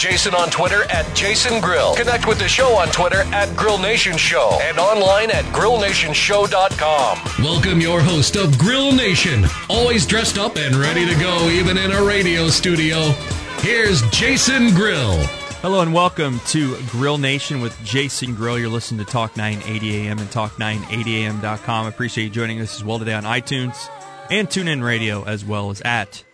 Jason on Twitter at Jason Grill. Connect with the show on Twitter at Grill Nation Show and online at grillnationshow.com. Welcome your host of Grill Nation, always dressed up and ready to go, even in a radio studio. Here's Jason Grill. Hello and welcome to Grill Nation with Jason Grill. You're listening to Talk 980 AM and Talk980am.com. I appreciate you joining us as well today on iTunes and TuneIn Radio as well as at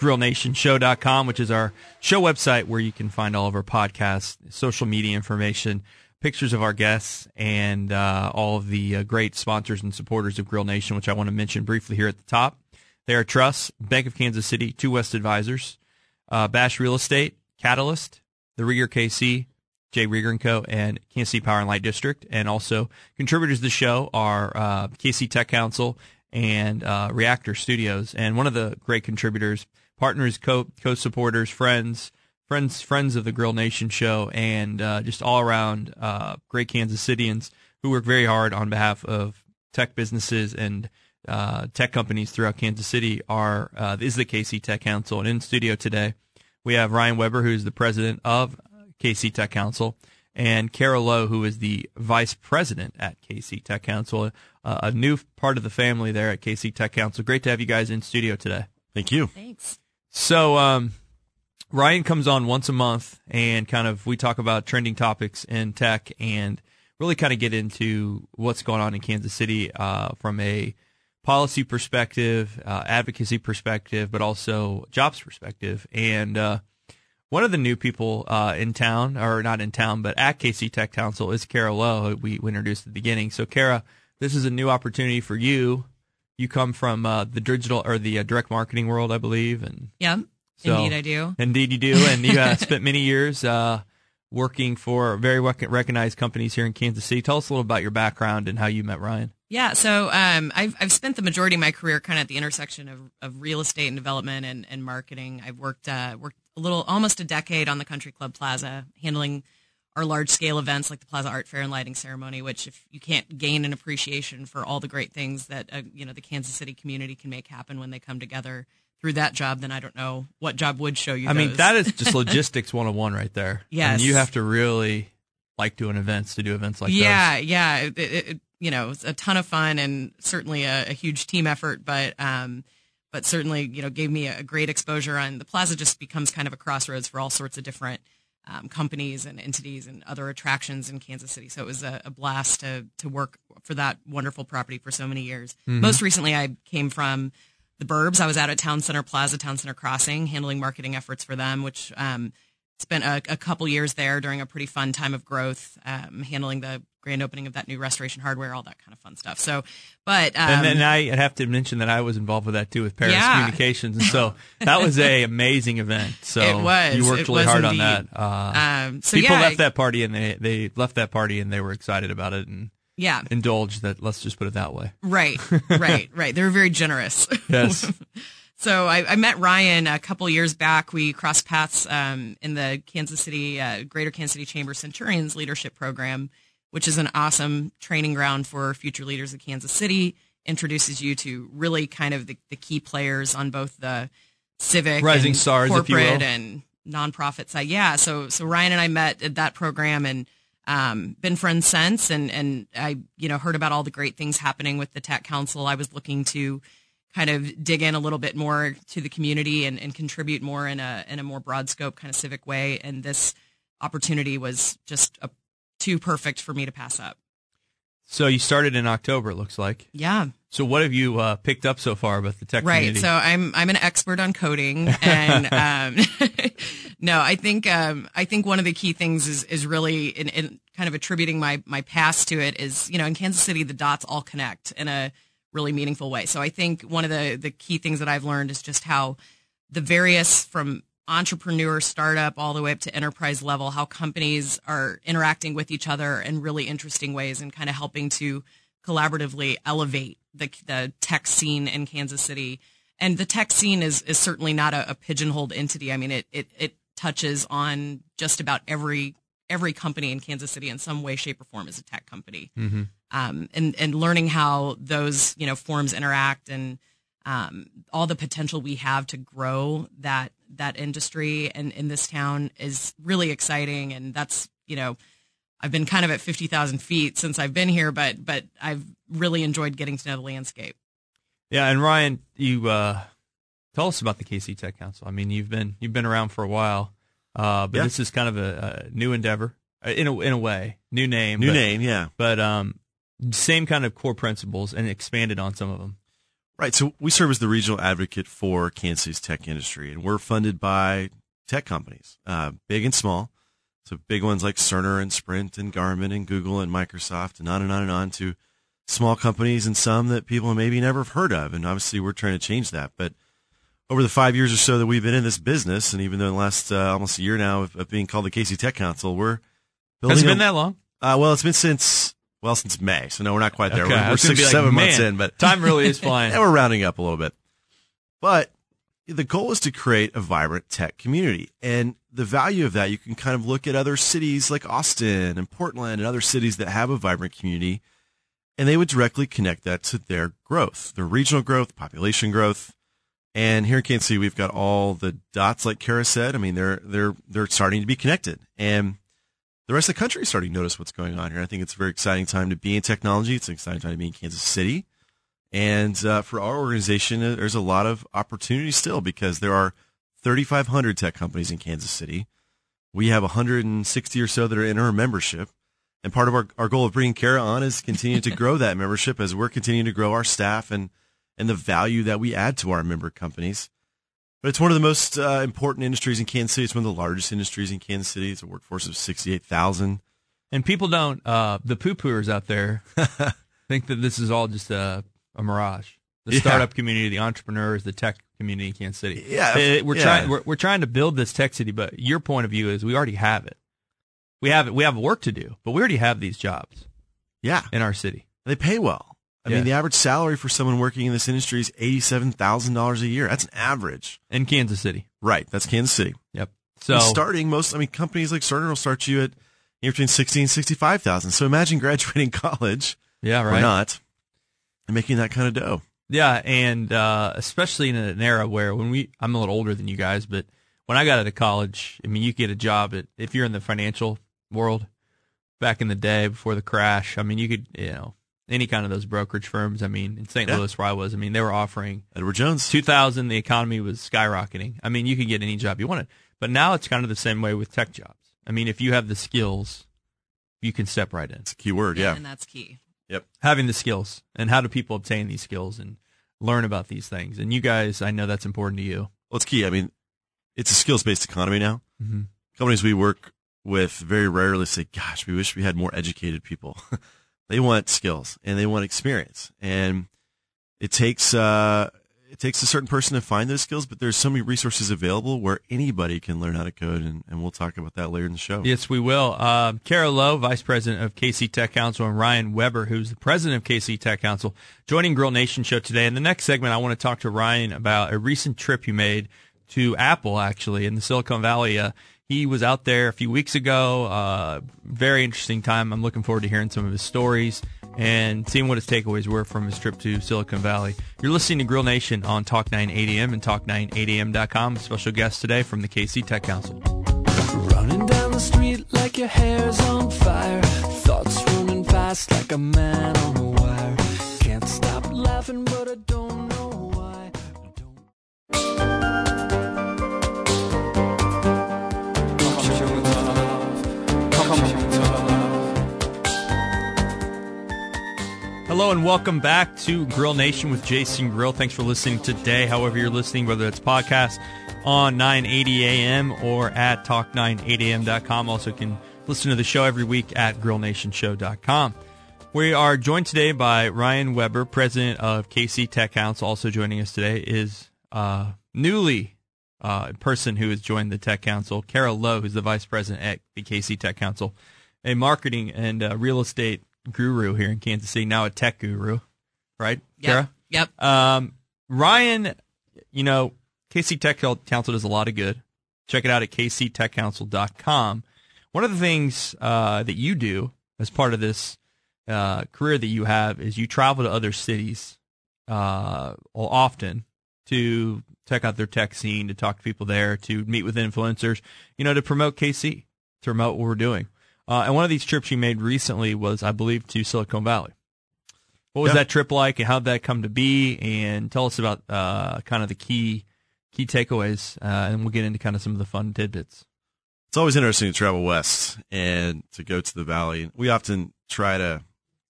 grillnationshow.com, which is our show website where you can find all of our podcasts, social media information, pictures of our guests, and uh, all of the uh, great sponsors and supporters of Grill Nation, which I want to mention briefly here at the top. They are Truss, Bank of Kansas City, Two West Advisors, uh, Bash Real Estate, Catalyst, the Rieger KC, Jay Rieger and Co., and Kansas City Power and Light District. And also contributors to the show are uh, KC Tech Council and uh, Reactor Studios. And one of the great contributors, partners, co co supporters, friends, friends, friends of the Grill Nation show, and uh, just all around uh, great Kansas Cityans who work very hard on behalf of tech businesses and uh, tech companies throughout Kansas City. Are uh, is the KC Tech Council, and in studio today we have Ryan Weber, who's the president of KC Tech Council, and Kara Lowe, who is the vice president at KC Tech Council, uh, a new part of the family there at KC Tech Council. Great to have you guys in studio today. Thank you. Thanks. So, um, Ryan comes on once a month and kind of we talk about trending topics in tech and really kind of get into what's going on in Kansas City uh, from a policy perspective, uh, advocacy perspective, but also jobs perspective. And uh, one of the new people uh, in town, or not in town, but at KC Tech Council is Kara Lowe, who we, we introduced at the beginning. So, Kara, this is a new opportunity for you. You come from uh, the digital or the uh, direct marketing world, I believe, and Yeah, So- indeed I do. Indeed, you do, and you uh, spent many years uh, working for very rec- recognized companies here in Kansas City. Tell us a little about your background and how you met Ryan. Yeah, so um, I've I've spent the majority of my career kind of at the intersection of, of real estate and development and, and marketing. I've worked uh, worked a little almost a decade on the Country Club Plaza, handling our large scale events like the Plaza Art Fair and lighting ceremony. Which, if you can't gain an appreciation for all the great things that uh, you know the Kansas City community can make happen when they come together through that job, then I don't know what job would show you. I mean, that is just logistics 101 right there. Yes. And you have to really like doing events to do events like yeah, those. yeah. It, it, it- you know, it's a ton of fun and certainly a, a huge team effort, but um, but certainly you know gave me a great exposure on the plaza. Just becomes kind of a crossroads for all sorts of different um, companies and entities and other attractions in Kansas City. So it was a, a blast to to work for that wonderful property for so many years. Most recently, I came from the Burbs. I was out at Town Center Plaza, Town Center Crossing, handling marketing efforts for them, which um, spent a, a couple years there during a pretty fun time of growth, um, handling the grand opening of that new restoration hardware, all that kind of fun stuff. So, but um, And then I have to mention that I was involved with that too with Paris Yeah. Communications, and so that was a amazing event. So It was. you worked really hard indeed. on that. Uh, um, so people yeah, left that party and they they left that party and they were excited about it and yeah, indulged that. Let's just put it that way. right, right, right. They were very generous. Yes. So I, I met Ryan a couple years back. We crossed paths um, in the Kansas City, uh, Greater Kansas City Chamber Centurions Leadership Program, which is an awesome training ground for future leaders of Kansas City. Introduces you to really kind of the, the key players on both the civic, Rising stars, corporate, and nonprofit side. Yeah. So so Ryan and I met at that program and um, been friends since. And and I you know heard about all the great things happening with the Tech Council. I was looking to kind of dig in a little bit more to the community and, and contribute more in a in a more broad scope kind of civic way. And this opportunity was just a, too perfect for me to pass up. So you started in October, it looks like. Yeah. So what have you uh, picked up so far about the tech Right. community? So I'm I'm an expert on coding, and um, no, I think um, I think one of the key things is is really in, in kind of attributing my my past to it is you know in Kansas City the dots all connect in a really meaningful way. So I think one of the the key things that I've learned is just how the various from entrepreneur startup all the way up to enterprise level, how companies are interacting with each other in really interesting ways and kind of helping to collaboratively elevate the, the tech scene in Kansas City. And the tech scene is, is certainly not a, a pigeonholed entity. I mean, it, it, it touches on just about every every company in Kansas City in some way, shape, or form is a tech company. Mm-hmm. Um, and and learning how those you know forms interact and um, all the potential we have to grow that that industry and in this town is really exciting. And that's you know I've been kind of at fifty thousand feet since I've been here, but but I've really enjoyed getting to know the landscape. Yeah, and Ryan, you uh, tell us about the KC Tech Council. I mean, you've been you've been around for a while. Uh, but Yeah. this is kind of a, a new endeavor uh, in a in a way, new name, New but, name, yeah. but um, same kind of core principles and expanded on some of them. Right. So we serve as the regional advocate for Kansas City's tech industry, and we're funded by tech companies, uh, big and small. So big ones like Cerner and Sprint and Garmin and Google and Microsoft and on and on and on to small companies and some that people maybe never have heard of. And obviously we're trying to change that. But over the five years or so that we've been in this business, and even though in the last uh, almost a year now of, of being called the KC Tech Council, we're building Has it a- been that long? Uh, well, it's been since well since May, so no, we're not quite there. Okay, We're, we're six like, seven months in, but time really is flying. and we're rounding up a little bit. But the goal is to create a vibrant tech community. And the value of that, you can kind of look at other cities like Austin and Portland and other cities that have a vibrant community, and they would directly connect that to their growth, their regional growth, population growth. And here in Kansas City, we've got all the dots, like Kara said. I mean, they're they're they're starting to be connected, and the rest of the country is starting to notice what's going on here. I think it's a very exciting time to be in technology. It's an exciting time to be in Kansas City. And uh, for our organization, uh, there's a lot of opportunity still because there are 3,500 tech companies in Kansas City. We have 160 or so that are in our membership. And part of our, our goal of bringing Kara on is continuing to grow that membership as we're continuing to grow our staff and, and the value that we add to our member companies. But it's one of the most uh, important industries in Kansas City. It's one of the largest industries in Kansas City. It's a workforce of 68,000. And people don't, uh, the poo pooers out there think that this is all just a, a mirage. The Yeah. startup community, the entrepreneurs, the tech community in Kansas City. Yeah, we're yeah. trying we're, we're trying to build this tech city, but your point of view is we already have it. We have it. We have work to do, but we already have these jobs Yeah. in our city. They pay well. I Yeah. mean, the average salary for someone working in this industry is eighty-seven thousand dollars a year. That's an average, in Kansas City. right? That's Kansas City. Yep. So And starting most, I mean, companies like Cerner will start you at you know, between sixty and sixty-five thousand. So imagine graduating college yeah, right, or not and making that kind of dough. Yeah, and uh, especially in an era where when we, I'm a little older than you guys, but when I got out of college, I mean, you get a job at if you're in the financial world back in the day before the crash. I mean, you could, you know, any kind of those brokerage firms. I mean, in St. Yeah. Louis where I was, I mean, they were offering Edward Jones. 2000. The economy was skyrocketing. I mean, you could get any job you wanted, but now it's kind of the same way with tech jobs. I mean, if you have the skills, you can step right in. It's a key word. Yeah. and that's key. Yep. having the skills and how do people obtain these skills and learn about these things. And you guys, I know that's important to you. Well, it's key. I mean, it's a skills-based economy now. Mhm. Companies we work with very rarely say, "Gosh, we wish we had more educated people." they want skills and they want experience, and it takes uh, it takes a certain person to find those skills. But there's so many resources available where anybody can learn how to code, and, and we'll talk about that later in the show. Yes, we will. Uh, Kara Lowe, Vice President of KC Tech Council, and Ryan Weber, who's the President of KC Tech Council, joining Grill Nation Show today. In the next segment, I want to talk to Ryan about a recent trip you made to Apple, actually, in the Silicon Valley. Uh, he was out there a few weeks ago. Uh, very interesting time. I'm looking forward to hearing some of his stories and seeing what his takeaways were from his trip to Silicon Valley. You're listening to Grill Nation on Talk 980M and Talk980M.com. Special guest today from the KC Tech Council. Running down the street like your hair's on fire. Thoughts running fast like a man on a wire. Can't stop laughing, but I don't Hello and welcome back to Grill Nation with Jason Grill. Thanks for listening today. However you're listening, whether it's podcast on 980 AM or at talk980am.com. Also you can listen to the show every week at grillnationshow.com. We are joined today by Ryan Weber, president of KC Tech Council. Also joining us today is uh, newly uh, person who has joined the Tech Council, Kara Lowe, who's the vice president at the KC Tech Council, a marketing and uh, real estate guru here in Kansas City, now a tech guru, right, Yep. Kara? Yep. Um, Ryan, you know, KC Tech Council does a lot of good. Check it out at kctechcouncil.com. One of the things uh, that you do as part of this uh, career that you have is you travel to other cities uh, often to check out their tech scene, to talk to people there, to meet with influencers, you know, to promote KC, to promote what we're doing. Uh, and one of these trips you made recently was, I believe, to Silicon Valley. What was Yeah. that trip like, and how did that come to be? And tell us about uh, kind of the key key takeaways, uh, and we'll get into kind of some of the fun tidbits. It's always interesting to travel west and to go to the valley. We often try to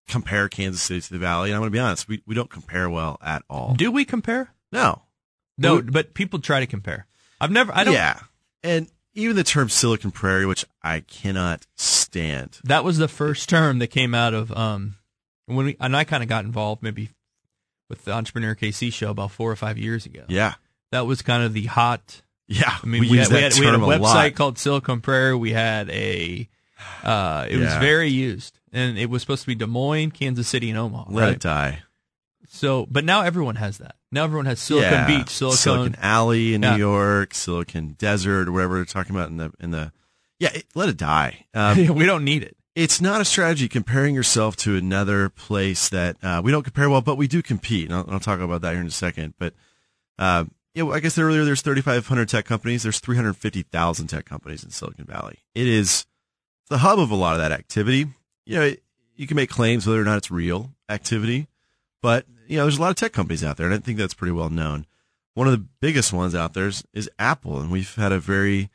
compare Kansas City to the valley, and I'm going to be honest, we, we don't compare well at all. Do we compare? No. No, We- but people try to compare. I've never. I don't. Yeah. And even the term Silicon Prairie, which I cannot That was the first term that came out of um when we and I kind of got involved maybe with the Entrepreneur KC show about four or five years ago. Yeah. That was kind of the hot. Yeah. I mean, we, use had, we, had, we had a website lot. called Silicon Prairie. We had a. Uh, it was very used, and it was supposed to be Des Moines, Kansas City, and Omaha. Let right? it die. So, but now everyone has that. Now everyone has Silicon Yeah. Beach, Silicon. Alley in Yeah. New York, Silicon Desert, whatever they're talking about in the in the. Yeah, it, let it die. Um, we don't need it. it's not a strategy comparing yourself to another place that uh, we don't compare well, but we do compete. And I'll, I'll talk about that here in a second. But uh, yeah, well, I guess earlier there's 3,500 tech companies. There's 350,000 tech companies in Silicon Valley. It is the hub of a lot of that activity. You know, it, you can make claims whether or not it's real activity, but you know, there's a lot of tech companies out there, and I think that's pretty well known. One of the biggest ones out there is, is Apple, and we've had a very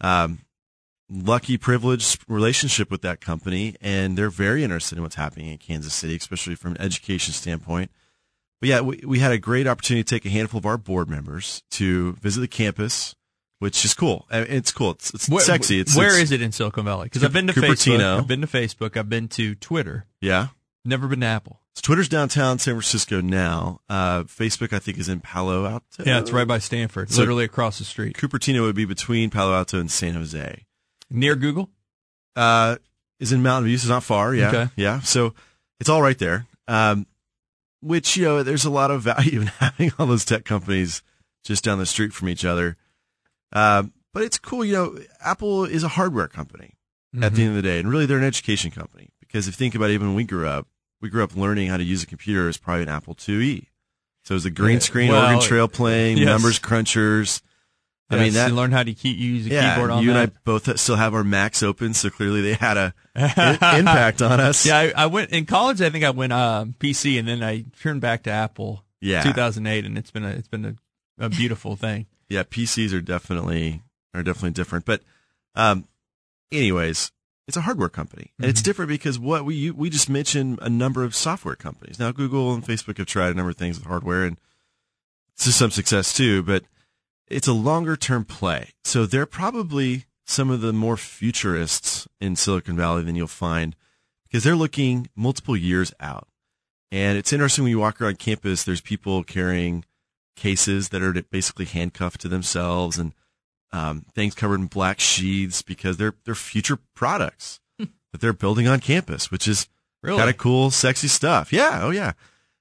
um, lucky, privileged relationship with that company, and they're very interested in what's happening in Kansas City, especially from an education standpoint. But yeah, we, we had a great opportunity to take a handful of our board members to visit the campus, which is cool. It's cool. It's, it's Where- sexy. It's, where it's, is it in Silicon Valley? Because I've been to Cupertino. Facebook. I've been to Facebook. I've been to Twitter. Yeah. Never been to Apple. So Twitter's downtown San Francisco now. Uh, Facebook, I think, is in Palo Alto. Yeah, it's right by Stanford, So- literally across the street, Cupertino would be between Palo Alto and San Jose. Near Google. uh, is in Mountain View, so it's not far. Yeah, Okay. yeah. So it's all right there. Um, which you know, there's a lot of value in having all those tech companies just down the street from each other. Um, but it's cool. You know, Apple is a hardware company at the end of the day, and really they're an education company because if you think about it, even when we grew up, we grew up learning how to use a computer as probably an Apple IIe. So it was a green screen, well, Oregon Trail playing, yes. numbers crunchers. I Yes, mean that you learn how to key, use a yeah, keyboard on you that. and I both still have our Macs open, so clearly they had a i- impact on us. Yeah, I, I went in college. I think I went um, PC, and then I turned back to Apple. Yeah. 2008, and it's been a it's been a, a beautiful thing. yeah. PCs are definitely are definitely different, but um, anyways, it's a hardware company, and Mm-hmm. it's different because what we we just mentioned a number of software companies. Now, Google and Facebook have tried a number of things with hardware, and to some success too, but it's a longer term play. So they're probably some of the more futurists in Silicon Valley than you'll find because they're looking multiple years out. And it's interesting when you walk around campus, there's people carrying cases that are basically handcuffed to themselves and um, things covered in black sheaths because they're they're future products that they're building on campus, which is Really? kind of cool, sexy stuff. Yeah, oh yeah,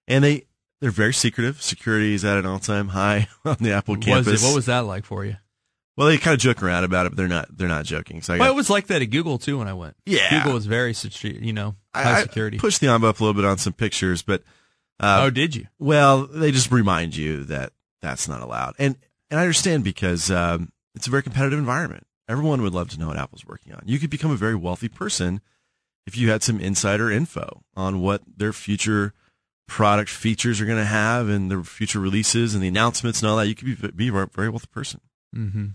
and they they're very secretive. Security is at an all time high on the Apple Was campus. it, what was that like for you? well, they kind of joke around about it, but they're not they're not joking. So I, Well, got, it was like that at Google too when I went. Yeah. Google was very you know high I security. pushed the envelope a little bit on some pictures, but uh, oh, did you? Well, they just remind you that that's not allowed, and and I understand because um, it's a very competitive environment. Everyone would love to know what Apple's working on. You could become a very wealthy person if you had some insider info on what their future product features are going to have and their future releases and the announcements and all that. You could be be a very wealthy person. Mm-hmm.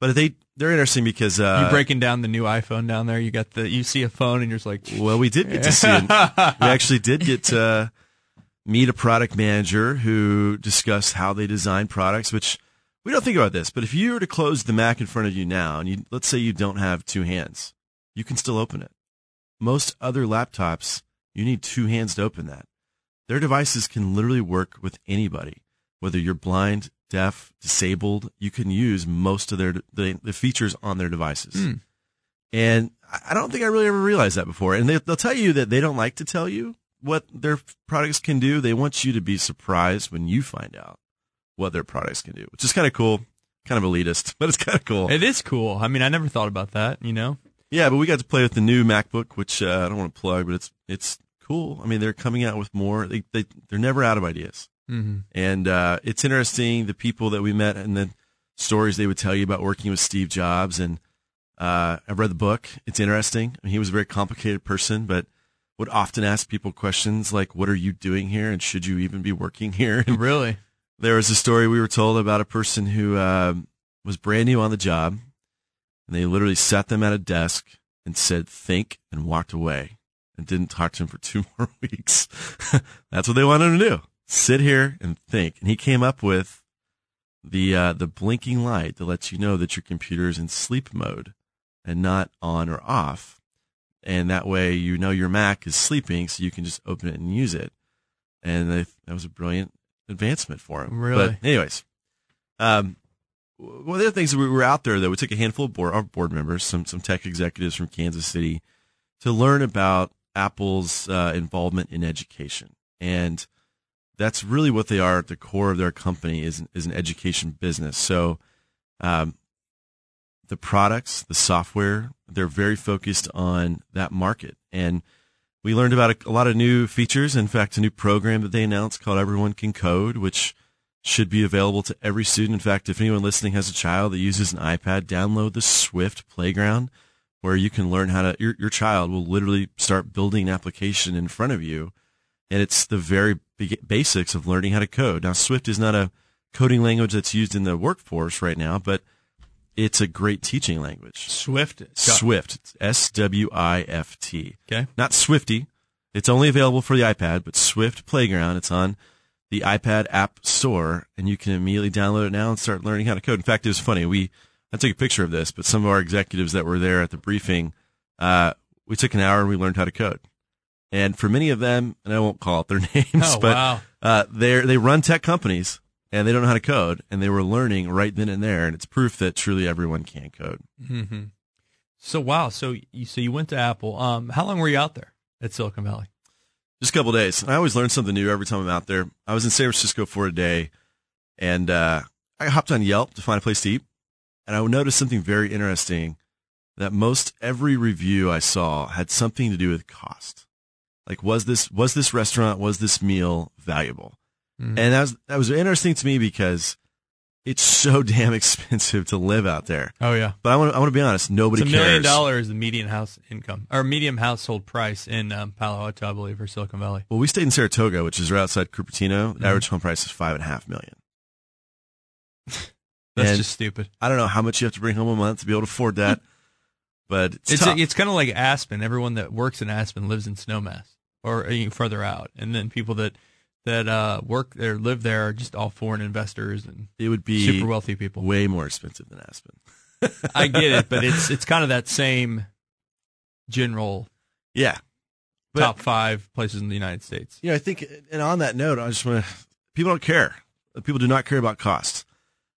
But they they're interesting because uh, you breaking down the new iPhone down there. You got the you see a phone and you're just like, Well, we did get to see it. we actually did get to meet a product manager who discussed how they design products, which we don't think about this, but if you were to close the Mac in front of you now and you let's say you don't have two hands, you can still open it. Most other laptops, you need two hands to open that. Their devices can literally work with anybody, whether you're blind, deaf, disabled, you can use most of their the, the features on their devices. Hmm. And I I don't think I really ever realized that before. And they, they'll tell you that they don't like to tell you what their products can do. They want you to be surprised when you find out what their products can do, which is kind of cool, kind of elitist, but it's kind of cool. It is cool. I mean, I never thought about that. You know, Yeah, but we got to play with the new MacBook, which uh, I don't want to plug, but it's it's cool. I mean, they're coming out with more. They they they're never out of ideas, mm-hmm. and uh, it's interesting the people that we met and the stories they would tell you about working with Steve Jobs. And uh, I've read the book. It's interesting. I mean, he was a very complicated person, but would often ask people questions like, "What are you doing here?" and "Should you even be working here?" And really. there was a story we were told about a person who um, was brand new on the job, and they literally sat them at a desk and said, "Think," and walked away, and didn't talk to him for two more weeks. That's what they wanted him to do: sit here and think. And he came up with the uh, the blinking light that lets you know that your computer is in sleep mode and not on or off. And that way, you know your Mac is sleeping, so you can just open it and use it. And they, that was a brilliant advancement for him. Really? But anyways, um, one of the other things that we were out there though, we took a handful of board, our board members, some some tech executives from Kansas City, to learn about Apple's uh, involvement in education, and that's really what they are at the core of their company is is an education business. So, um, the products, the software, they're very focused on that market, and we learned about a, a lot of new features. In fact, a new program that they announced called Everyone Can Code, which should be available to every student. In fact, if anyone listening has a child that uses an iPad, download the Swift Playground, where you can learn how to. Your, your child will literally start building an application in front of you, and it's the very basics of learning how to code. Now, Swift is not a coding language that's used in the workforce right now, but it's a great teaching language. Swift. Swift. S W I F T. Okay. Not Swifty. It's only available for the iPad, but Swift Playground. It's on the iPad App Store, and you can immediately download it now and start learning how to code. In fact, it was funny. We I took a picture of this, but some of our executives that were there at the briefing, uh, we took an hour and we learned how to code. And for many of them, and I won't call out their names, Oh, but wow. uh, they they run tech companies and they don't know how to code, and they were learning right then and there, and it's proof that truly everyone can code. Mm-hmm. So wow. So you so you went to Apple. Um, how long were you out there at Silicon Valley? Just a couple days. I always learn something new every time I'm out there. I was in San Francisco for a day, and uh, I hopped on Yelp to find a place to eat, and I noticed something very interesting. That most every review I saw had something to do with cost. Like, was this was this restaurant was this meal valuable? Mhm. And that was that was interesting to me because it's so damn expensive to live out there. Oh yeah. But I want to I want to be honest. Nobody it's a million dollars the median house income or medium household price in um, Palo Alto, I believe, or Silicon Valley. Well, we stayed in Saratoga, which is right outside Cupertino. The Mhm. average home price is five and a half million. That's And just stupid. I don't know how much you have to bring home a month to be able to afford that, but it's, It's it's kind of like Aspen. Everyone that works in Aspen lives in Snowmass or uh, further out, and then people that that uh, work there, live there, are just all foreign investors and it would be super wealthy people. way more expensive than Aspen. I get it, but it's it's kind of that same general Yeah, but top five places in the United States. you know, I think, and on that note, I just want to. People don't care. People do not care about costs.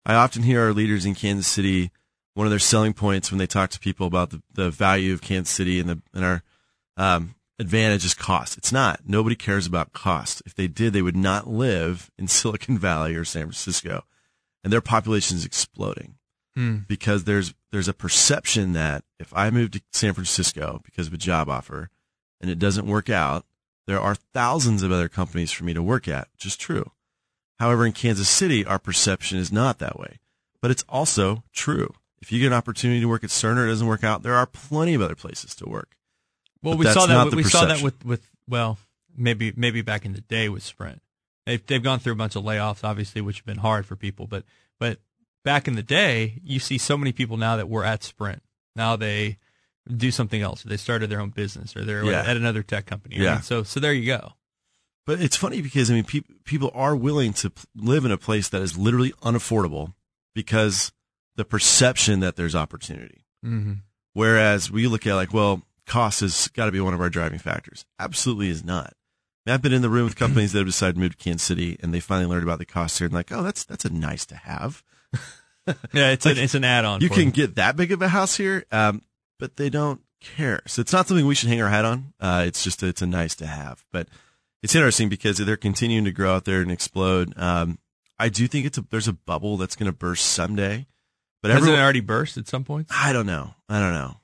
I often hear our leaders in Kansas City. One of their selling points when they talk to people about the, the value of Kansas City and the and our um, advantage is cost. It's not. Nobody cares about cost. If they did, they would not live in Silicon Valley or San Francisco, and their population is exploding Hmm. because there's there's a perception that if I move to San Francisco because of a job offer and it doesn't work out, there are thousands of other companies for me to work at, which is true. However, in Kansas City, our perception is not that way, but it's also true. If you get an opportunity to work at Cerner, it doesn't work out. There are plenty of other places to work. Well, we saw that. We saw that with with well, maybe maybe back in the day with Sprint. They've they've gone through a bunch of layoffs, obviously, which have been hard for people. But but back in the day, you see so many people now that were at Sprint. Now they do something else. They started their own business, or they're Yeah. at another tech company. Yeah. right? So so there you go. But it's funny because I mean, peop people are willing to p- live in a place that is literally unaffordable because the perception that there's opportunity. Mm-hmm. Whereas we look at like, well, cost has got to be one of our driving factors. Absolutely is not. I've been in the room with companies that have decided to move to Kansas City, and they finally learned about the cost here, and like, oh, that's that's a nice to have. Yeah, it's an it's an add-on. You for can them. get that big of a house here, um, but they don't care. So it's not something we should hang our hat on. Uh, it's just it's a nice to have. But it's interesting because they're continuing to grow out there and explode. Um, I do think it's a there's a bubble that's going to burst someday. But Hasn't everyone, it already burst at some point? I don't know. I don't know.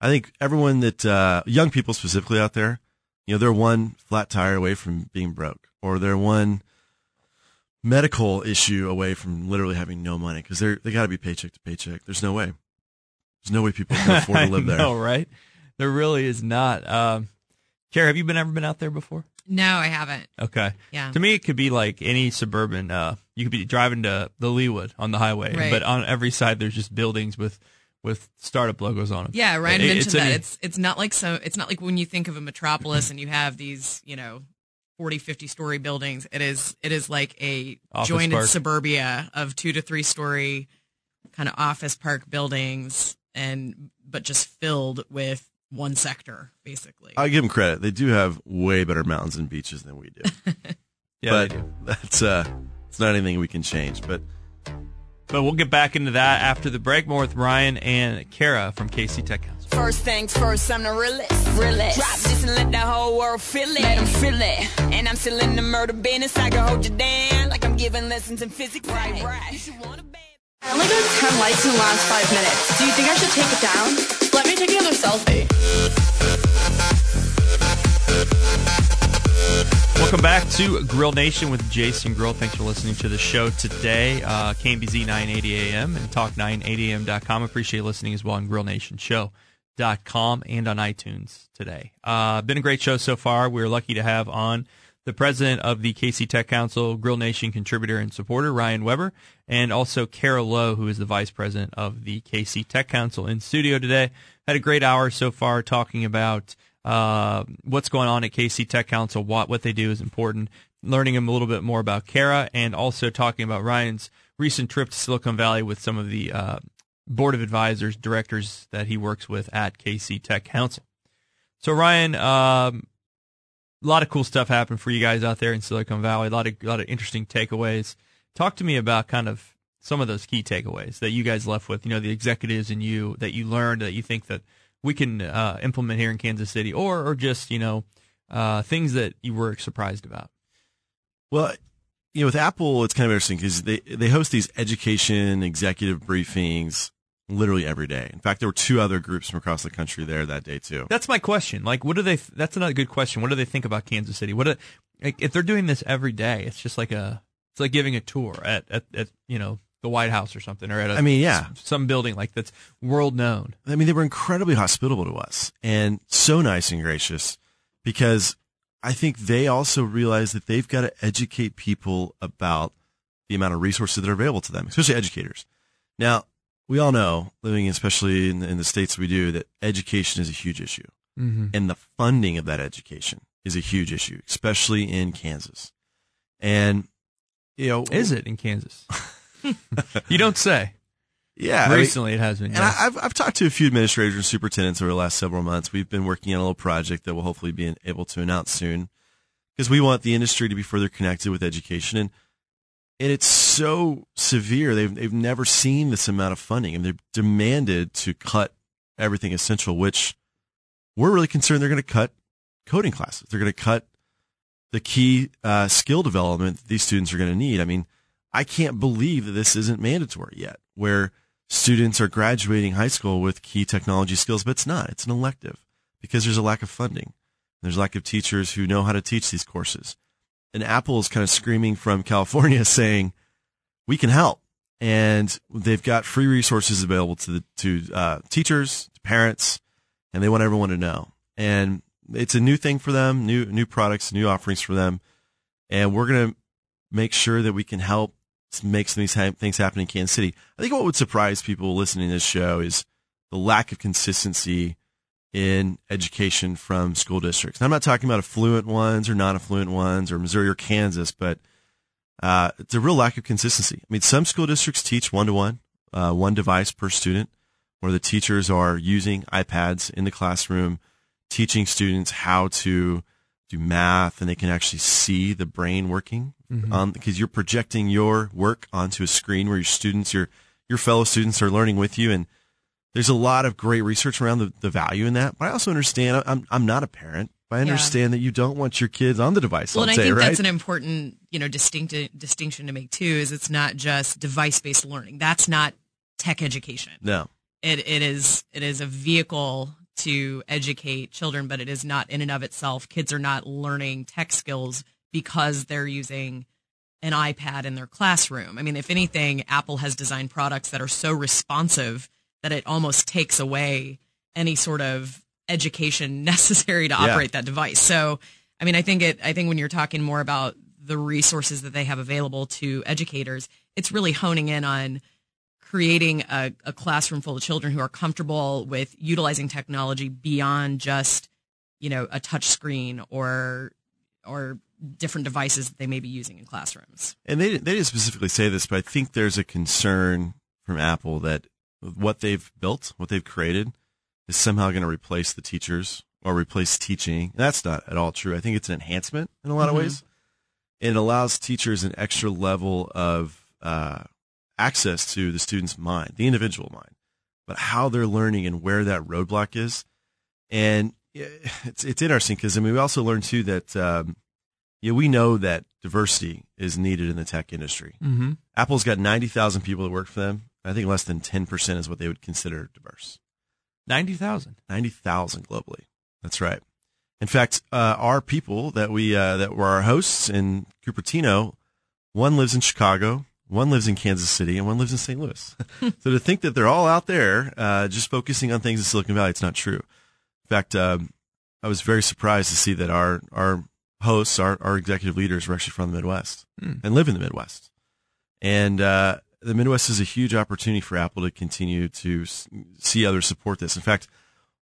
I think everyone that uh, young people specifically out there, you know, they're one flat tire away from being broke, or they're one medical issue away from literally having no money because they're they got to be paycheck to paycheck. There's no way. There's no way people can afford to live I there. know, right? There really is not. Um, Kara, have you been ever been out there before? No, I haven't. Okay. Yeah. To me, it could be like any suburban. Uh, you could be driving to the Leawood on the highway, Right. but on every side there's just buildings with with startup logos on them. Yeah, Ryan It- mentioned it's that. any- it's it's not like so it's not like when you think of a metropolis and you have these, you know, 40, 50 story buildings. It is it is like a jointed park. suburbia of two to three story kind of office park buildings and but just filled with one sector, basically. I give them credit. They do have way better mountains and beaches than we do. yeah, but they do. that's uh, it's not anything we can change. But But we'll get back into that after the break. More with Ryan and Kara from KC Tech Council. First things first, I'm the realest. realest. Drop this and let the whole world feel it. Let 'em feel it. And I'm still in the murder business. I can hold you down like I'm giving lessons in physics. Right, right. You should want a band. I only got 10 likes in the last five minutes. Do you think I should take it down? Let me take another selfie. Welcome back to Grill Nation with Jason Grill. Thanks for listening to the show today. Uh, KMBZ 980 AM and talk980am.com. Appreciate listening as well on grillnationshow.com and on iTunes today. Uh, been a great show so far. We're lucky to have on the president of the KC Tech Council, Grill Nation contributor and supporter, Ryan Weber, and also Kara Lowe, who is the vice president of the KC Tech Council in studio today. Had a great hour so far talking about uh, what's going on at KC Tech Council, what what they do is important, learning a little bit more about Kara, and also talking about Ryan's recent trip to Silicon Valley with some of the uh, board of advisors, directors that he works with at KC Tech Council. So Ryan, um, a lot of cool stuff happened for you guys out there in Silicon Valley. A lot of a lot of interesting takeaways. Talk to me about kind of some of those key takeaways that you guys left with. You know, the executives and you that you learned that you think that we can uh, implement here in Kansas City, or or just you know uh, things that you were surprised about. Well, you know, with Apple, it's kind of interesting because they they host these education executive briefings literally every day. In fact, there were two other groups from across the country there that day too. That's my question. Like, what do they? That's another good question. What do they think about Kansas City? What do, like, if they're doing this every day? It's just like a it's like giving a tour at at, at you know the White House or something, or at a, I mean, yeah. some building like that's world known. I mean, they were incredibly hospitable to us and so nice and gracious because I think they also realize that they've got to educate people about the amount of resources that are available to them, especially educators. Now, we all know, living especially in, in the states we do, that education is a huge issue. Mm-hmm. and the funding of that education is a huge issue, especially in Kansas. And you know, Is it in Kansas? you don't say. Yeah, I mean, Recently, it has been. and yes. I, I've I've talked to a few administrators and superintendents over the last several months. We've been working on a little project that we'll hopefully be able to announce soon, because we want the industry to be further connected with education and. And it's so severe. They've they've never seen this amount of funding, and they're demanded to cut everything essential. Which we're really concerned they're going to cut coding classes. They're going to cut the key uh, skill development that these students are going to need. I mean, I can't believe that this isn't mandatory yet, where students are graduating high school with key technology skills, but it's not. It's an elective because there's a lack of funding. There's a lack of teachers who know how to teach these courses. And Apple is kind of screaming from California saying, we can help. And they've got free resources available to the, to uh, teachers, to parents, and they want everyone to know. And it's a new thing for them, new new products, new offerings for them, and we're gonna make sure that we can help make some of these things happen in Kansas City. I think what would surprise people listening to this show is the lack of consistency in education from school districts. And I'm not talking about affluent ones or non-affluent ones or Missouri or Kansas, but uh, it's a real lack of consistency. I mean, some school districts teach one to one, one device per student, where the teachers are using iPads in the classroom, teaching students how to do math and they can actually see the brain working Mhm. um, because you're projecting your work onto a screen where your students, your your fellow students, are learning with you. And there's a lot of great research around the, the value in that. But I also understand I'm I'm not a parent, but I Yeah. understand that you don't want your kids on the device Well, all and I think right? that's an important, you know, distinct distinction to make too. Is it's not just device based learning. That's not tech education. no. It it is it is a vehicle to educate children, but it is not in and of itself. Kids are not learning tech skills because they're using an iPad in their classroom. I mean, if anything, Apple has designed products that are so responsive that it almost takes away any sort of education necessary to Yeah. operate that device. So, I mean, I think it I think when you're talking more about the resources that they have available to educators, it's really honing in on creating a, a classroom full of children who are comfortable with utilizing technology beyond just you know a touch screen or or different devices that they may be using in classrooms And they they didn't specifically say this, but I think there's a concern from Apple that what they've built, what they've created, is somehow going to replace the teachers or replace teaching. That's not at all true. I think it's an enhancement in a lot Mhm. of ways. It allows teachers an extra level of uh, access to the student's mind, the individual mind, but how they're learning and where that roadblock is. And it's it's interesting because I mean we also learned too that um, yeah we know that diversity is needed in the tech industry. Mhm. Apple's got ninety thousand people that work for them. I think less than ten percent is what they would consider diverse. Ninety thousand. Ninety thousand globally. That's right. In fact, uh, our people that we uh, that were our hosts in Cupertino, one lives in Chicago, one lives in Kansas City, and one lives in St. Louis. so to think that they're all out there uh, just focusing on things in Silicon Valley, it's not true. In fact, um, I was very surprised to see that our our hosts, our, our executive leaders, were actually from the Midwest Hmm. and live in the Midwest. And uh, the Midwest is a huge opportunity for Apple to continue to see others support this. In fact,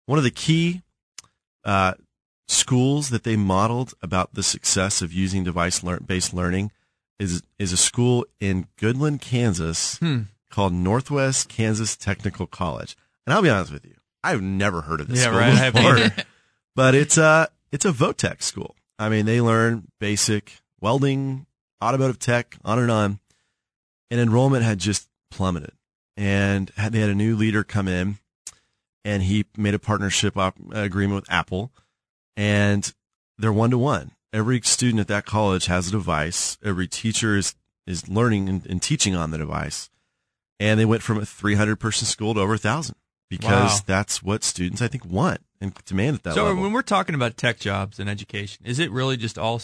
one of the key uh, schools that they modeled about the success of using device lear- based learning is is a school in Goodland, Kansas, Hmm. called Northwest Kansas Technical College. And I'll be honest with you, I've never heard of this Yeah, school right, before. but it's a it's a Votech school. I mean, they learn basic welding, automotive tech, on and on. And enrollment had just plummeted. And had, they had a new leader come in, and he made a partnership op- agreement with Apple, and they're one to one. Every student at that college has a device. Every teacher is is learning and, and teaching on the device, and they went from a 300 person school to over a thousand because Wow. that's what students I think want and demand at that level. so level. when we're talking about tech jobs and education, is it really just all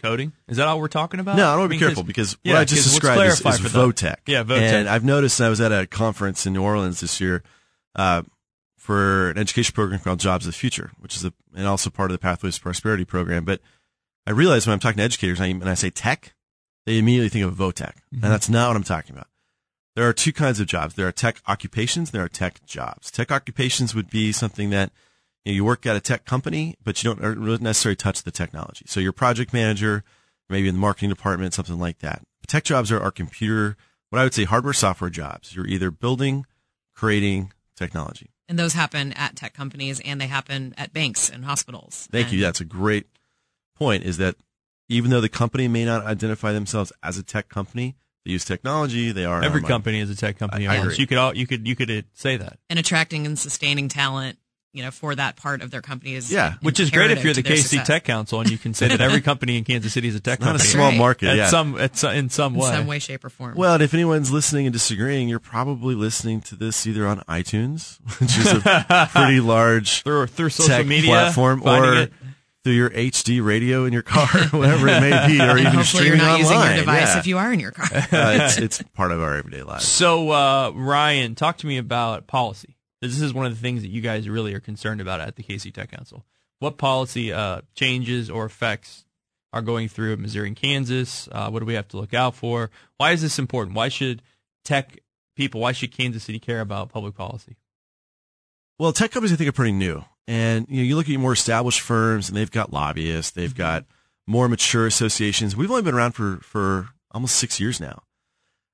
coding? Is that all we're talking about? No, I don't want to be careful because yeah, what I just described is, is. Votech. Yeah, Votech. And I've noticed I was at a conference in New Orleans this year uh, for an education program called Jobs of the Future, which is a, and also part of the Pathways to Prosperity program. But I realize when I'm talking to educators and I, say tech, they immediately think of Votech. Mhm. And that's not what I'm talking about. There are two kinds of jobs. There are tech occupations. There are tech jobs. Tech occupations would be something that you, know, you work at a tech company, but you don't necessarily touch the technology. So you're a project manager, maybe in the marketing department, something like that. Tech jobs are, are computer, what I would say hardware, software jobs. You're either building, creating technology. and those happen at tech companies and they happen at banks and hospitals Thank you. That's a great point is that even though the company may not identify themselves as a tech company, they use technology. They are Every company is a tech company. I- I almost. agree. You could all, you could you could say that. and attracting and sustaining talent you know for that part of their company is yeah, which is great if you're the KC success. Tech Council and you can say that every company in Kansas City is a tech company Not a small Right. market, At yeah. some, at some, in some in way. some way shape or form Well, and if anyone's listening and disagreeing, you're probably listening to this either on iTunes, which is a pretty large through, through social tech media, platform, or it. through your HD radio in your car, whatever it may be, or And even hopefully you're streaming not using your online. device Yeah. if you are in your car uh, it's, it's part of our everyday lives. So, uh, Ryan, talk to me about policy. This is one of the things that you guys really are concerned about at the KC Tech Council. What policy uh, changes or effects are going through Missouri and Kansas? Uh, what do we have to look out for? Why is this important? Why should tech people, why should Kansas City care about public policy? Well, tech companies I think are pretty new, and you know you look at your more established firms, and they've got lobbyists, they've Mm-hmm. got more mature associations. We've only been around for for almost six years now,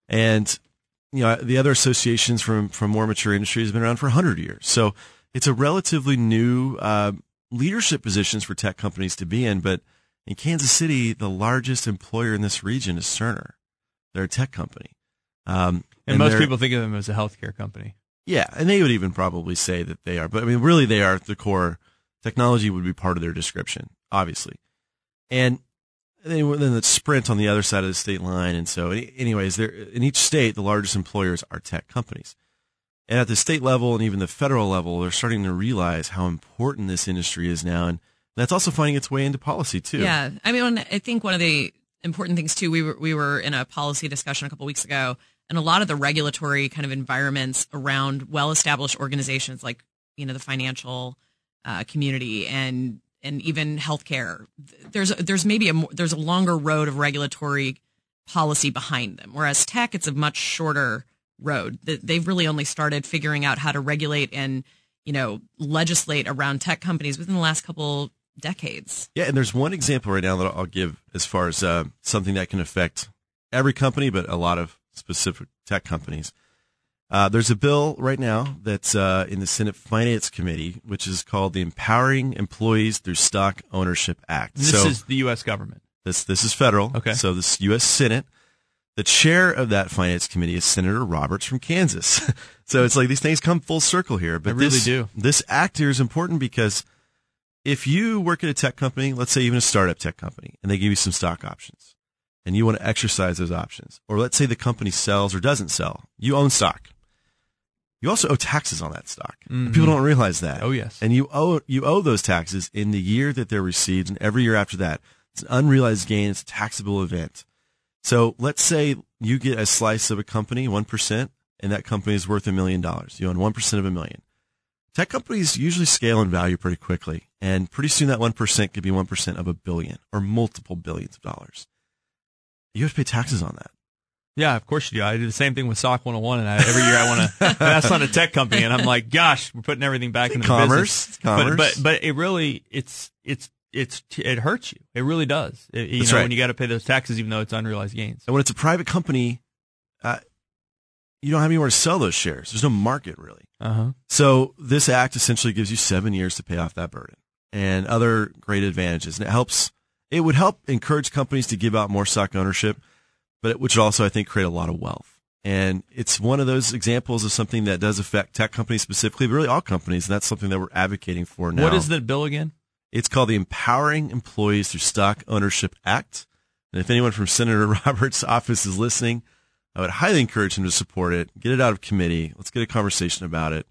and you know the other associations from from more mature industries have been around for hundred years. So it's a relatively new uh, leadership positions for tech companies to be in. But in Kansas City, the largest employer in this region is Cerner. They're a tech company. Um, and, most people think of them as a healthcare company. yeah, and they would even probably say that they are, but I mean, really, they are the core. Technology would be part of their description, obviously, and then then the Sprint on the other side of the state line, and so, anyways, there in each state, the largest employers are tech companies, and at the state level and even the federal level, they're starting to realize how important this industry is now, and that's also finding its way into policy too. Yeah, I mean, I think one of the important things too. We were we were in a policy discussion a couple weeks ago, and a lot of the regulatory kind of environments around well-established organizations like you know the financial uh, community and and even healthcare. There's there's maybe a more, there's a longer road of regulatory policy behind them, whereas tech it's a much shorter road. Th- They've really only started figuring out how to regulate and you know legislate around tech companies within the last couple decades. Yeah, and there's one example right now that I'll give as far as uh, something that can affect every company, but a lot of specific tech companies. Uh, there's a bill right now that's uh, in the Senate Finance Committee, which is called the Empowering Employees Through Stock Ownership Act. And this is the U.S. government. This this is federal. Okay. So this U.S. Senate, the chair of that finance committee is Senator Roberts from Kansas. so it's like these things come full circle here. But They really this, do. This act here is important because if you work at a tech company, let's say even a startup tech company, and they give you some stock options, and you want to exercise those options, or let's say the company sells or doesn't sell, you own stock. You also owe taxes on that stock. Mhm. People don't realize that. Oh, yes. And you owe you owe those taxes in the year that they're received and every year after that. It's an unrealized gain, it's a taxable event. So let's say you get a slice of a company, one percent, and that company is worth a million dollars. You own one percent of a million. Tech companies usually scale in value pretty quickly, and pretty soon that one percent could be one percent of a billion or multiple billions of dollars. You have to pay taxes on that. Yeah, of course you do. I do the same thing with Sock 101, and I, every year I want to. that's not a tech company, and I'm like, gosh, we're putting everything back into the Commerce. business. Commerce. But, but but it really it's it's it's it hurts you. It really does. It, you That's know right. when you got to pay those taxes, even though it's unrealized gains. And when it's a private company, uh, you don't have anywhere to sell those shares. There's no market really. Uh huh. So this act essentially gives you seven years to pay off that burden and other great advantages. And it helps, it would help encourage companies to give out more stock ownership, but it, which would also, I think, create a lot of wealth. And it's one of those examples of something that does affect tech companies specifically, but really all companies. And that's something that we're advocating for now. What is the bill again? It's called the Empowering Employees Through Stock Ownership Act. And if anyone from Senator Roberts' office is listening, I would highly encourage him to support it. Get it out of committee. Let's get a conversation about it.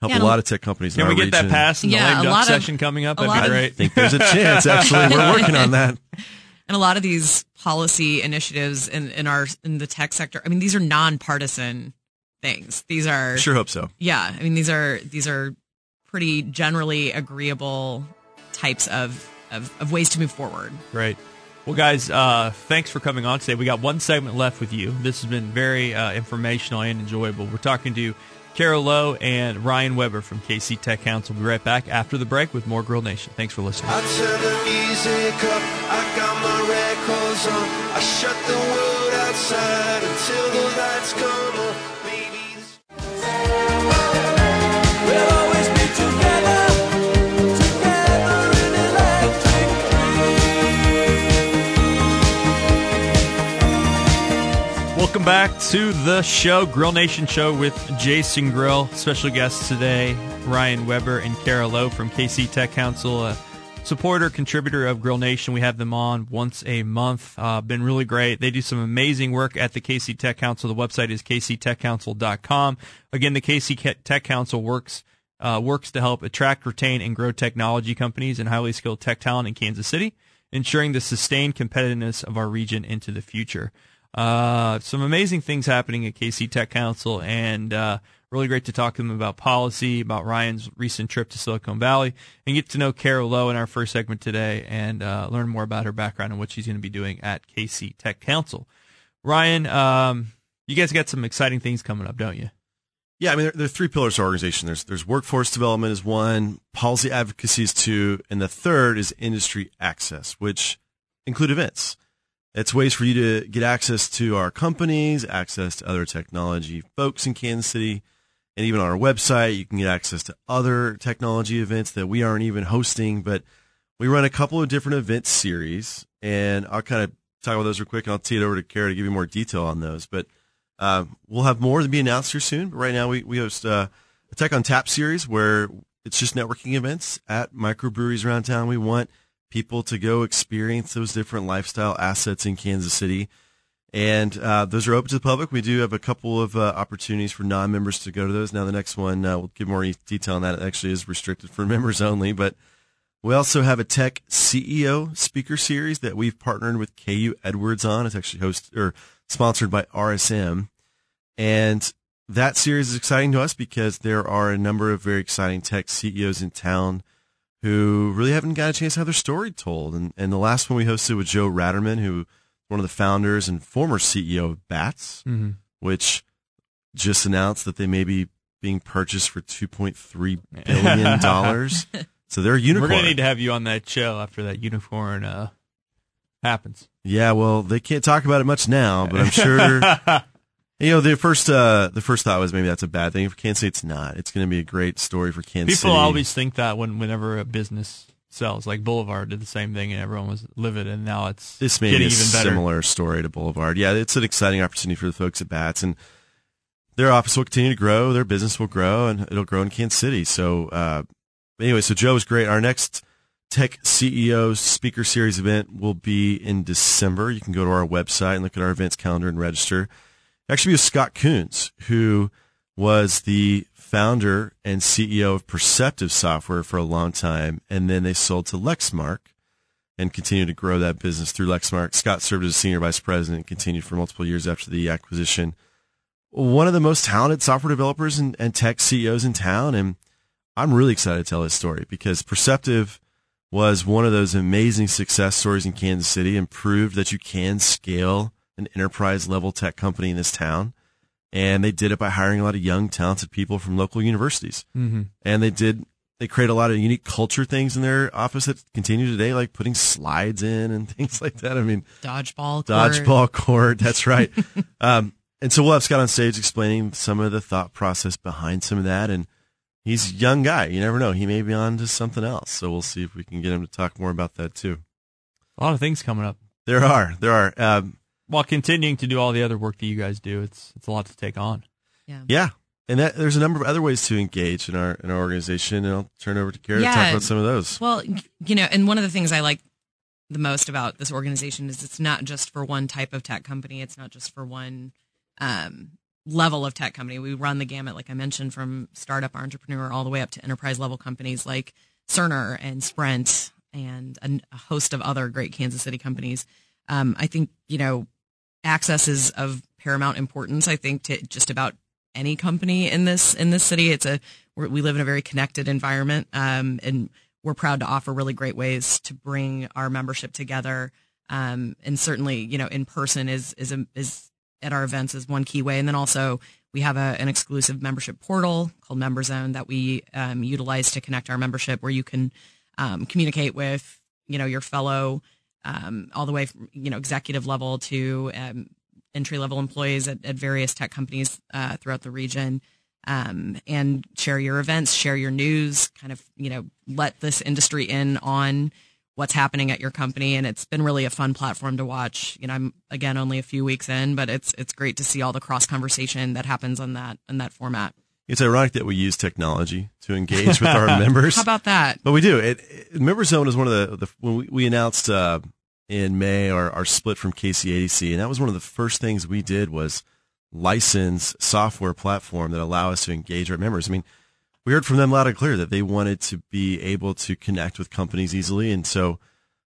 Help Yeah, a lot of tech companies. in Can we our get that passed in the Yeah, lame duck lot of- session coming up? That'd be great. I think there's a chance. Actually, we're working on that. And a lot of these policy initiatives in, in our in the tech sector i mean these are nonpartisan things these are Sure hope so. yeah i mean these are these are pretty generally agreeable types of of, of ways to move forward Great. Well, guys, uh, thanks for coming on today. We got one segment left with you. This has been very uh, informational and enjoyable. We're talking to Kara Lowe and Ryan Weber from KC Tech Council. We'll be right back after the break with more Grill Nation. Thanks for listening. I turn the music up, I got my records on. I shut the world outside until the lights come on. Welcome back to the show, Grill Nation Show with Jason Grill. Special guests today, Ryan Weber and Kara Lowe from KC Tech Council, a supporter, contributor of Grill Nation. We have them on once a month. Uh, been really great. They do some amazing work at the KC Tech Council. The website is kctechcouncil.com. Again, the KC Tech Council works uh, works to help attract, retain, and grow technology companies and highly skilled tech talent in Kansas City, ensuring the sustained competitiveness of our region into the future. Uh, some amazing things happening at KC Tech Council, and uh, really great to talk to them about policy, about Ryan's recent trip to Silicon Valley, and get to know Kara Lowe in our first segment today, and uh, learn more about her background and what she's going to be doing at KC Tech Council. Ryan, um, you guys got some exciting things coming up, don't you? Yeah, I mean, there, there are three pillars to our organization. There's there's workforce development is one, policy advocacy is two, and the third is industry access, which include events. It's ways for you to get access to our companies, access to other technology folks in Kansas City, And even on our website, you can get access to other technology events that we aren't even hosting, but we run a couple of different event series and I'll kind of talk about those real quick and I'll tee it over to Kara to give you more detail on those. But uh, we'll have more to be announced here soon. But right now, we, we host uh, a Tech on Tap series where it's just networking events at microbreweries around town. We want people to go experience those different lifestyle assets in Kansas City. And uh, those are open to the public. We do have a couple of uh, opportunities for non-members to go to those. Now, the next one, uh, we'll give more detail on that. It actually is restricted for members only, but we also have a tech CEO speaker series that we've partnered with KU Edwards on. It's actually hosted or sponsored by RSM. And that series is exciting to us because there are a number of very exciting tech CEOs in town who really haven't got a chance to have their story told. And, and the last one we hosted was Joe Ratterman, who one of the founders and former CEO of Bats, mm-hmm. which just announced that they may be being purchased for $2.3 billion. so they're a unicorn. We're going to need to have you on that show after that unicorn uh, happens. Yeah, well, they can't talk about it much now, but I'm sure You know, the first uh, the first thought was maybe that's a bad thing. For Kansas City, it's not. It's going to be a great story for Kansas City. People City. always think that when whenever a business sells, like Boulevard did the same thing, and everyone was livid, and now it's this may getting be a even better. similar story to Boulevard. Yeah, it's an exciting opportunity for the folks at Bats, and their office will continue to grow, their business will grow, and it'll grow in Kansas City. So, uh, anyway, so Joe is great. Our next Tech CEO Speaker Series event will be in December. You can go to our website and look at our events calendar and register actually with Scott Coons, who was the founder and CEO of Perceptive Software for a long time, and then they sold to Lexmark and continued to grow that business through Lexmark. Scott served as senior vice president and continued for multiple years after the acquisition. One of the most talented software developers and, and tech CEOs in town, and I'm really excited to tell his story because Perceptive was one of those amazing success stories in Kansas City and proved that you can scale an enterprise level tech company in this town. And they did it by hiring a lot of young, talented people from local universities. Mm-hmm. And they did, they create a lot of unique culture things in their office that continue today, like putting slides in and things like that. I mean, dodgeball, court. dodgeball court. That's right. um, and so we'll have Scott on stage explaining some of the thought process behind some of that. And he's a young guy. You never know. He may be on to something else. So we'll see if we can get him to talk more about that too. A lot of things coming up. There are. There are. Um, while continuing to do all the other work that you guys do. It's it's a lot to take on. Yeah. Yeah. And that, there's a number of other ways to engage in our in our organization, and I'll turn over to Kara yeah. to talk about some of those. Well, you know, and one of the things I like the most about this organization is it's not just for one type of tech company. It's not just for one um, level of tech company. We run the gamut, like I mentioned, from startup entrepreneur all the way up to enterprise level companies like Cerner and Sprint and a, a host of other great Kansas City companies. Um, I think you know access is of paramount importance. I think to just about any company in this in this city. It's a we live in a very connected environment, um, and we're proud to offer really great ways to bring our membership together. Um, and certainly, you know, in person is is a, is at our events is one key way, and then also we have a, an exclusive membership portal called Member Zone that we um, utilize to connect our membership, where you can um, communicate with you know your fellow um, all the way from you know executive level to um, entry level employees at, at, various tech companies uh, throughout the region. Um, and share your events, share your news, kind of, you know, let this industry in on what's happening at your company. And it's been really a fun platform to watch. You know, I'm again only a few weeks in, but it's it's great to see all the cross conversation that happens on that in that format. It's ironic that we use technology to engage with our members. How about that? But we do. It, it Member Zone is one of the, the when we, we announced uh, in May our, our split from KCADC, and that was one of the first things we did was license software platform that allow us to engage our members. I mean, we heard from them loud and clear that they wanted to be able to connect with companies easily, and so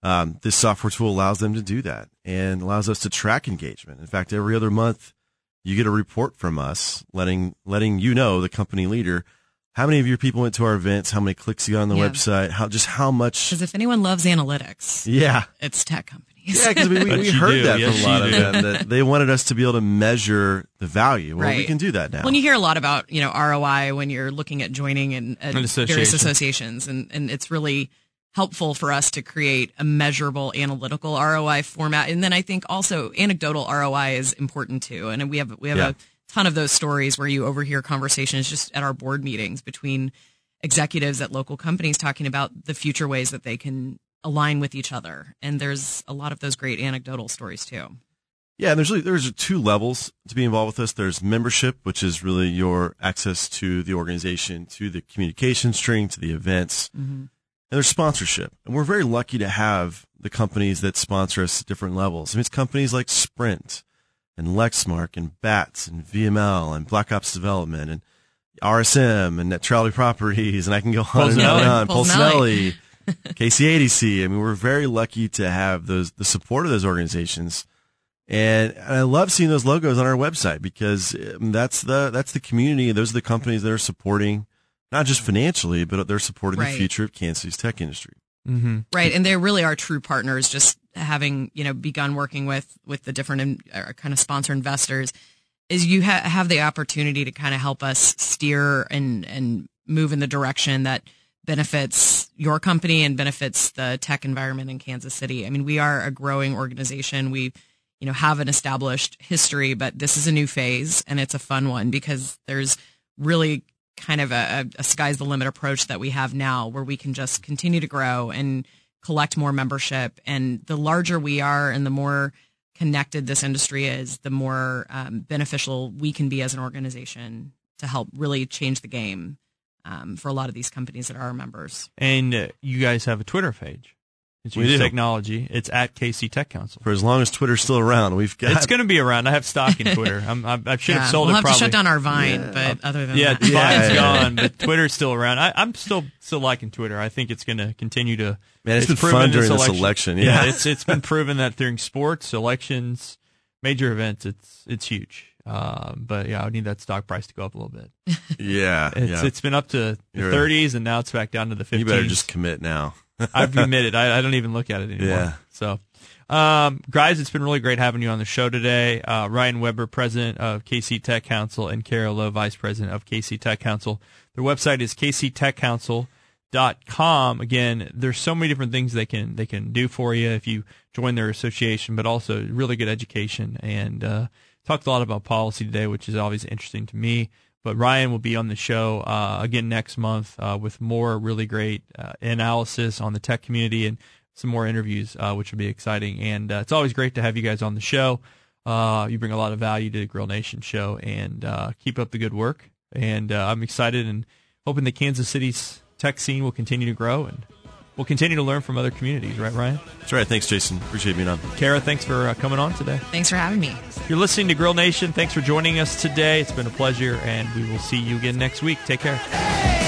um, this software tool allows them to do that and allows us to track engagement. In fact, every other month you get a report from us letting letting you know the company leader how many of your people went to our events, how many clicks you got on the yeah. website, how just how much. Because if anyone loves analytics, yeah, it's tech companies. Yeah, because we, we, we heard do. that yes, from a lot of them that they wanted us to be able to measure the value. Well, right. we can do that now. When you hear a lot about you know ROI when you're looking at joining and uh, association. various associations, and and it's really helpful for us to create a measurable analytical ROI format. And then I think also anecdotal ROI is important too. And we have we have yeah. a ton of those stories where you overhear conversations just at our board meetings between executives at local companies talking about the future ways that they can align with each other. And there's a lot of those great anecdotal stories too. Yeah, and there's really, there's two levels to be involved with this. There's membership, which is really your access to the organization, to the communication string, to the events, Mm-hmm. and there's sponsorship. And we're very lucky to have the companies that sponsor us at different levels. I mean, it's companies like Sprint and Lexmark and Bats and VML and Black Ops Development and RSM and Neutrality Properties, and I can go on and on and on. Polsinelli. Polsinelli, KCADC. I mean, we're very lucky to have those the support of those organizations. And, and I love seeing those logos on our website because um, that's the that's the community. Those are the companies that are supporting not just financially, but they're supporting Right. the future of Kansas City's tech industry. Mm-hmm. Right, and they really are true partners. Just having you know begun working with with the different in- uh, kind of sponsor investors, is you ha- have the opportunity to kind of help us steer and and move in the direction that benefits your company and benefits the tech environment in Kansas City. I mean, we are a growing organization. We you know have an established history, but this is a new phase and it's a fun one because there's really kind of a, a sky's the limit approach that we have now where we can just continue to grow and collect more membership and the larger we are and the more connected this industry is the more um, beneficial we can be as an organization to help really change the game um, for a lot of these companies that are our members And uh, you guys have a Twitter page. It's We Use do. Technology. It's at KC Tech Council. For as long as Twitter's still around, we've got It's going to be around. I have stock in Twitter. I'm, I, I should have Yeah, sold we'll it. have probably. to shut down our vine but other than that. Yeah, that Vine's gone, but Twitter's still around. I, I'm still still liking Twitter. I think it's going to continue to. Man, it's been proven fun during this election, yeah. it's it's been proven that during sports, elections, major events, it's it's huge. Um, but yeah, I would need that stock price to go up a little bit. yeah, It's yeah. it's been up to the You're- 30s, and now it's back down to the 15s. you better just commit now. I've admitted I, I don't even look at it anymore. Yeah. So, um, guys, it's been really great having you on the show today. Uh, Ryan Weber, president of KC Tech Council, and Kara Lowe, vice president of KC Tech Council. Their website is kctechcouncil.com. Again, there's so many different things they can they can do for you if you join their association, but also really good education and uh, talked a lot about policy today, which is always interesting to me. But Ryan will be on the show uh, again next month uh, with more really great uh, analysis on the tech community and some more interviews, uh, which will be exciting. And uh, it's always great to have you guys on the show. You bring a lot of value to the Grill Nation show, and keep up the good work. And I'm excited and hoping that Kansas City's tech scene will continue to grow and we'll continue to learn from other communities. Right, Ryan? That's right. Thanks, Jason. Appreciate being on. Kara, thanks for uh, coming on today. thanks for having me You're listening to Grill Nation. Thanks for joining us today. It's been a pleasure, and we will see you again next week. Take care.